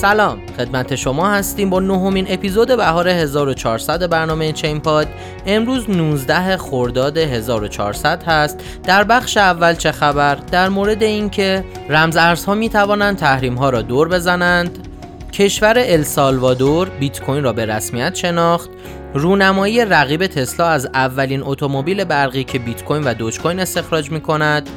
سلام. خدمت شما هستیم با نهمین اپیزود بهار 1400 برنامه چین پاد امروز 19 خرداد 1400 هست. در بخش اول چه خبر؟ در مورد اینکه رمز ارزها می توانند تحریم ها را دور بزنند. کشور السالوادور بیت کوین را به رسمیت شناخت. رونمایی رقیب تسلا از اولین اتومبیل برقی که بیت کوین و دوج کوین استخراج می کند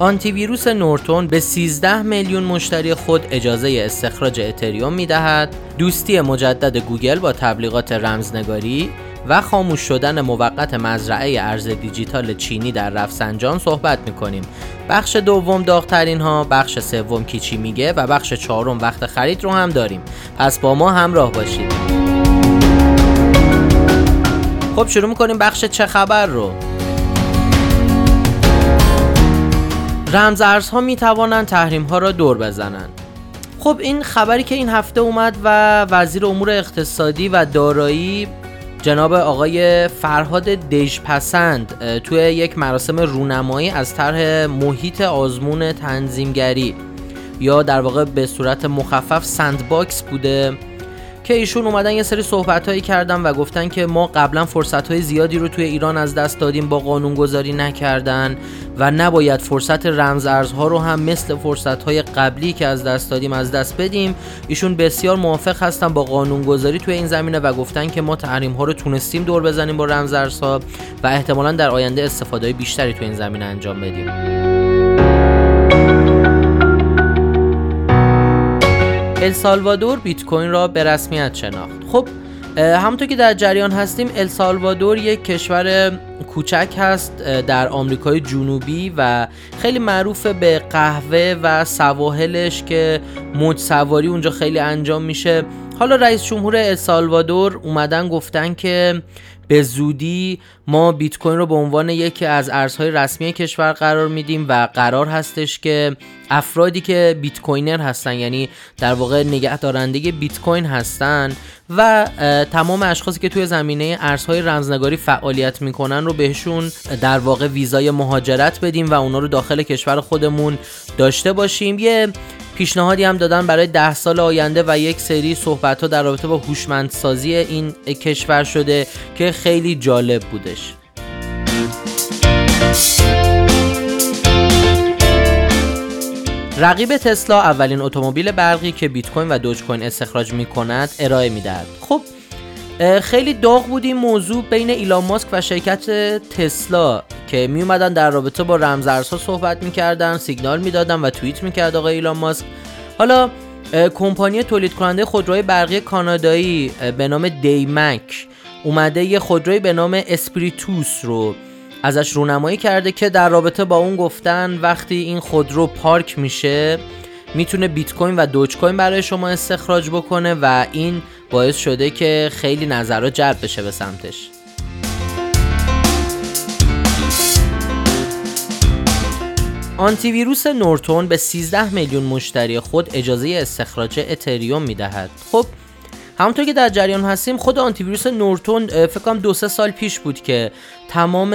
آنتی ویروس نورتون به 13 میلیون مشتری خود اجازه استخراج اتریوم می دهد. دوستی مجدد گوگل با تبلیغات رمزنگاری و خاموش شدن موقت مزرعه ارز دیجیتال چینی در رفسنجان صحبت می کنیم. بخش دوم داغترین ها، بخش سوم کی چی میگه و بخش چهارم وقت خرید رو هم داریم. پس با ما همراه باشید. خب شروع می‌کنیم بخش چه خبر رو رمز ارزها می توانند تحریم ها را دور بزنند. خب این خبری که این هفته اومد و وزیر امور اقتصادی و دارایی جناب آقای فرهاد دژپسند توی یک مراسم رونمایی از طرح محیط آزمون تنظیمگری یا در واقع به صورت مخفف sandbox بوده. که ایشون اومدن یه سری صحبت هایی کردن و گفتن که ما قبلا فرصت های زیادی رو توی ایران از دست دادیم با قانون گذاری نکردن و نباید فرصت رمز ارزها رو هم مثل فرصت های قبلی که از دست دادیم از دست بدیم. ایشون بسیار موافق هستن با قانون گذاری توی این زمینه و گفتن که ما تحریم ها رو تونستیم دور بزنیم با رمز ارزها و احتمالا در آینده استفاده بیشتری توی این زمینه انجام بدیم. السالوادور بیت کوین را به رسمیت شناخت. خب همونطور که در جریان هستیم السالوادور یک کشور کوچک هست در آمریکای جنوبی و خیلی معروف به قهوه و سواحلش که موج سواری اونجا خیلی انجام میشه. حالا رئیس جمهور السالوادور اومدن گفتن که به زودی ما بیت کوین رو به عنوان یکی از ارزهای رسمی کشور قرار میدیم و قرار هستش که افرادی که بیت کوینر هستن یعنی در واقع نگهدارنده بیت کوین هستن و تمام اشخاصی که توی زمینه ارزهای رمزنگاری فعالیت می‌کنن رو بهشون در واقع ویزای مهاجرت بدیم و اونا رو داخل کشور خودمون داشته باشیم. یه پیشنهادی هم دادن برای ده سال آینده و یک سری صحبت ها در رابطه با هوشمندسازی این کشور شده که خیلی جالب بودش. رقیب تسلا اولین اتومبیل برقی که بیت کوین و دوج کوین استخراج می کند ارائه می‌دهد. خب خیلی داغ بود این موضوع بین ایلان ماسک و شرکت تسلا که می اومدن در رابطه با رمزارزها صحبت می‌کردن سیگنال می‌دادن و توییت می‌کرد آقای ایلان ماسک. حالا کمپانی تولید کننده خودروی برقی کانادایی به نام دیمک اومده یه خودروی به نام اسپریتوس رو ازش رونمایی کرده که در رابطه با اون گفتن وقتی این خودرو پارک میشه می‌تونه بیت کوین و دوج کوین برای شما استخراج بکنه و این باعث شده که خیلی نظرات جلب بشه به سمتش. آنتی ویروس نورتون به 13 میلیون مشتری خود اجازه استخراج اتریوم می‌دهد. خب همونطور که در جریان هستیم خود آنتی ویروس نورتون فکر کنم دو سه سال پیش بود که تمام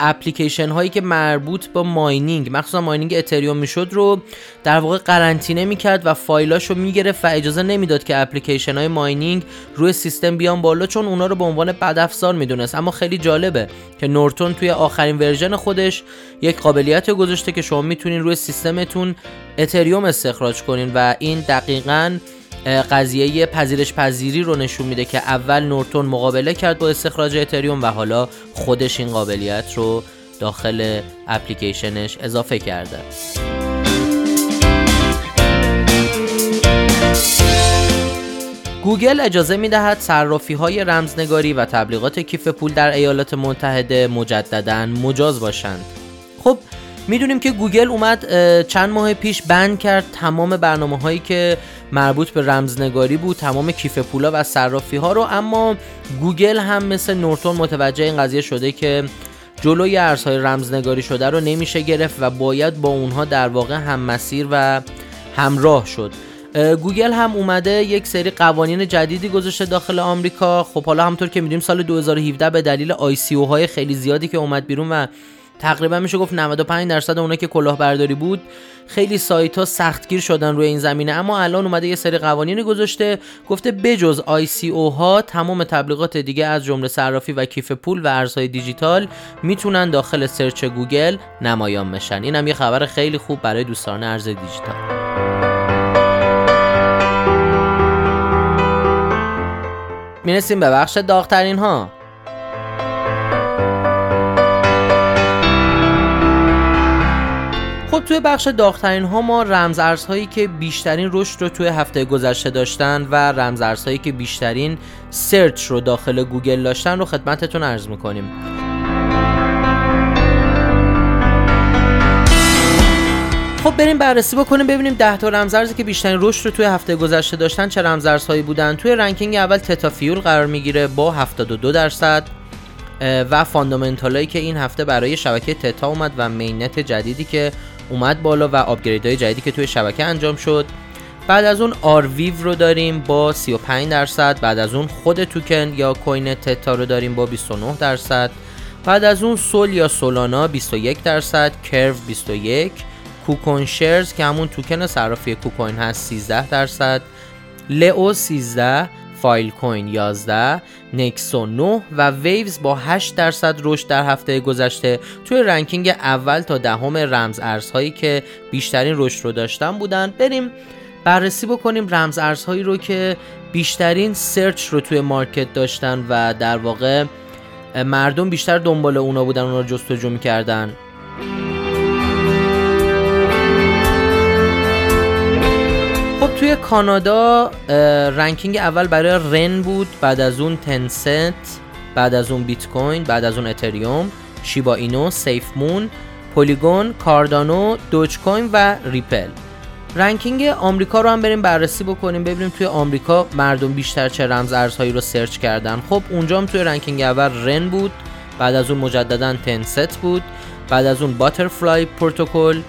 اپلیکیشن هایی که مربوط با mining مخصوصا mining اتریوم می‌شد رو در واقع قرنطینه می‌کرد و فایلاش رو می‌گرفت و اجازه نمی‌داد که اپلیکیشن های mining روی سیستم بیان بالا چون اونا رو به عنوان بد افزار می‌دونست. اما خیلی جالبه که نورتون توی آخرین version خودش یک قابلیت گذاشته که شما می‌تونین روی سیستمتون اتریوم استخراج کنین و این دقیقاً قضیه پذیرش پذیری رو نشون میده که اول نورتون مقابله کرد با استخراج اتریوم و حالا خودش این قابلیت رو داخل اپلیکیشنش اضافه کرده گوگل اجازه می دهد صرافی های رمزنگاری و تبلیغات کیف پول در ایالات متحده مجددا مجاز باشند. خب می‌دونیم که گوگل اومد چند ماه پیش ban کرد تمام برنامه هایی که مربوط به رمزنگاری بود تمام کیف پولا و صرافی ها رو. اما گوگل هم مثل نورتون متوجه این قضیه شده که جلوی ارزهای رمزنگاری شده رو نمیشه گرفت و باید با اونها در واقع هم مسیر و همراه شد. گوگل هم اومده یک سری قوانین جدیدی گذاشته داخل آمریکا. خب حالا همینطور که می‌دونیم سال 2017 به دلیل ICO های خیلی زیادی که اومد بیرون و تقریبا میشه گفت 95 درصد اونا که کلاهبرداری بود خیلی سایت ها سختگیر شدن روی این زمینه. اما الان اومده یه سری قوانینی گذاشته گفته بجز ICO ها تمام تبلیغات دیگه از جمله صرافی و کیف پول و ارزهای دیجیتال می‌تونن داخل search گوگل نمایان بشن. اینم یه خبر خیلی خوب برای دوستان ارز دیجیتال. می‌رسیم به بخش داغترین ها خب توی بخش داغترین ها ما رمز ارزهایی که بیشترین رشد رو توی هفته گذشته داشتن و رمز ارزهایی که بیشترین search رو داخل گوگل داشتن رو خدمتتون عرض می‌کنیم. خب بریم بررسی بکنیم ببینیم 10 تا رمزارزی که بیشترین رشد رو توی هفته گذشته داشتن چه رمزارزهایی بودن. توی ranking اول Theta Fuel قرار می‌گیره با 72 درصد و fundamental که این هفته برای شبکه تتا اومد و mainnet جدیدی که اومد بالا و upgrade های جدیدی که توی شبکه انجام شد. بعد از اون Arweave رو داریم با 35 درصد. بعد از اون خود توکن یا coin تتا رو داریم با 29 درصد. بعد از اون سول یا سولانا 21 درصد. کرو 21 KuCoin Shares که همون توکن صرافی KuCoin هست 13 درصد. لئو 13 فایل کوین 11 نکسو 9 و ویوز با 8 درصد رشد در هفته گذشته توی ranking اول تا دهم رمز ارزهایی که بیشترین رشد رو داشتن بودن. بریم بررسی بکنیم رمز ارزهایی رو که بیشترین search رو توی market داشتن و در واقع مردم بیشتر دنبال اونا بودن اونا رو جستجو می‌کردن. کانادا ranking اول برای رن بود بعد از اون Tenset بعد از اون بیت کوین بعد از اون اتریوم Shiba Inu SafeMoon Polygon Cardano Dogecoin و Ripple. ranking آمریکا رو هم بریم بررسی بکنیم ببینیم توی آمریکا مردم بیشتر چه رمز ارزهایی رو search کردن. خب اونجا هم توی ranking اول رن بود بعد از اون مجددا Tenset بود بعد از اون Butterfly Protocol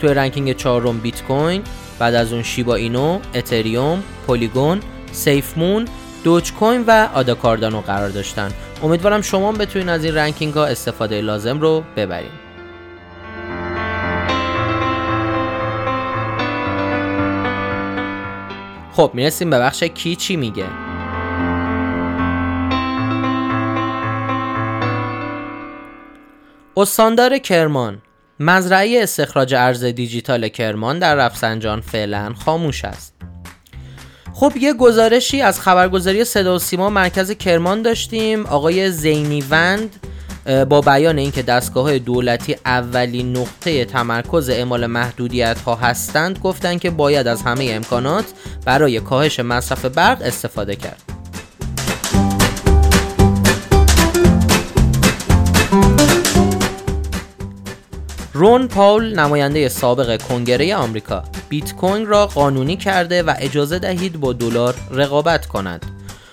توی ranking چهارم بیت کوین. بعد از اون Shiba Inu، اتریوم، Polygon، SafeMoon، دوج کوین و آدا کاردانو قرار داشتن. امیدوارم شما بتونید از این رنکینگ ها استفاده لازم رو ببرید. خب می‌رسیم به بخش کی چی میگه استاندار کرمان مزرعه استخراج ارز دیجیتال کرمان در رفسنجان فعلا خاموش است. خب یه گزارشی از خبرگزاری صدا و سیما مرکز کرمان داشتیم. آقای زینیوند با بیان اینکه دستگاه دولتی اولین نقطه تمرکز اعمال محدودیت ها هستند گفتند که باید از همه امکانات برای کاهش مصرف برق استفاده کرد. رون پاول نماینده سابق کنگره آمریکا بیت کوین را قانونی کرده و اجازه دهید با دلار رقابت کند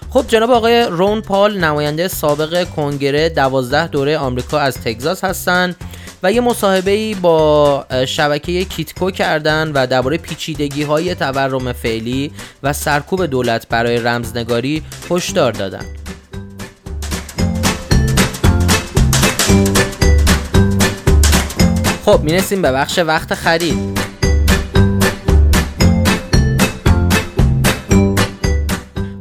خب جناب آقای رون پال نماینده سابق کنگره دوازده دوره آمریکا از تگزاس هستند و یه مصاحبه ای با شبکه کیتکو کردن و درباره پیچیدگی های تورم فعلی و سرکوب دولت برای رمزنگاری هشدار دادند. خب می‌رسیم به بخش وقت خرید.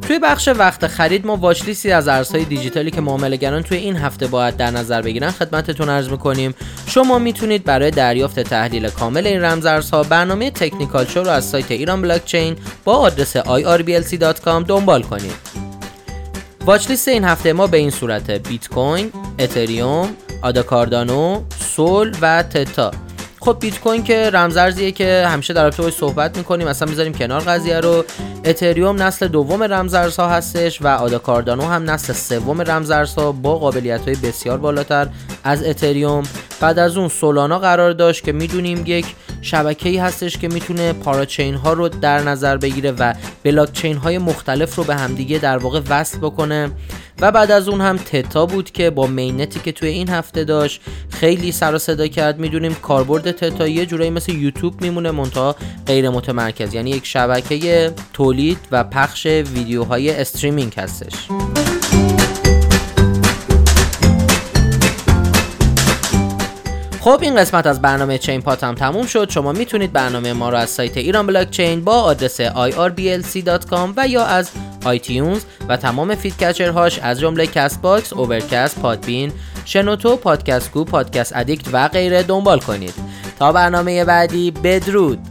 توی بخش وقت خرید ما واچلیستی از ارزهای دیجیتالی که معاملهگران توی این هفته باید در نظر بگیرن خدمتتون عرض می‌کنیم. شما می‌تونید برای دریافت تحلیل کامل این رمزارزها برنامه تکنیکال شو رو از سایت ایران بلاکچین با آدرس irblc.com دنبال کنید. واچلیست این هفته ما به این صورته بیت کوین، اتریوم، آدا کاردانو، سول و تتا. خب بیت کوین که رمزارزیه که همیشه در رابطه صحبت می‌کنیم. اصلا می‌ذاریم کنار قضیه رو. اتریوم نسل دوم رمزارزها هستش و آدا کاردانو هم نسل سوم رمزارزها با قابلیت های بسیار بالاتر از اتریوم. بعد از اون سولانا قرار داشت که می‌دونیم یک شبکه ای هستش که می‌تونه پاراچین ها رو در نظر بگیره و بلاک چین های مختلف رو به همدیگه در واقع وصل بکنه. و بعد از اون هم Theta بود که با mainnet ی که توی این هفته داشت خیلی سر و صدا کرد. می‌دونیم کاربرد Theta یه جورایی مثل یوتیوب میمونه منتها غیر متمرکز. یعنی یک شبکه تولید و پخش ویدیوهای streaming هستش. خب این قسمت از برنامه چین پاد هم تموم شد. شما می‌تونید برنامه ما رو از سایت ایران بلاک چین با آدرس irblc.com و یا از iTunes و تمام هاش از جمله Castbox، Overcast، Podbean، شنوتو، Podcast Go، Podcast Addict و غیره دنبال کنید. تا برنامه بعدی بدرود!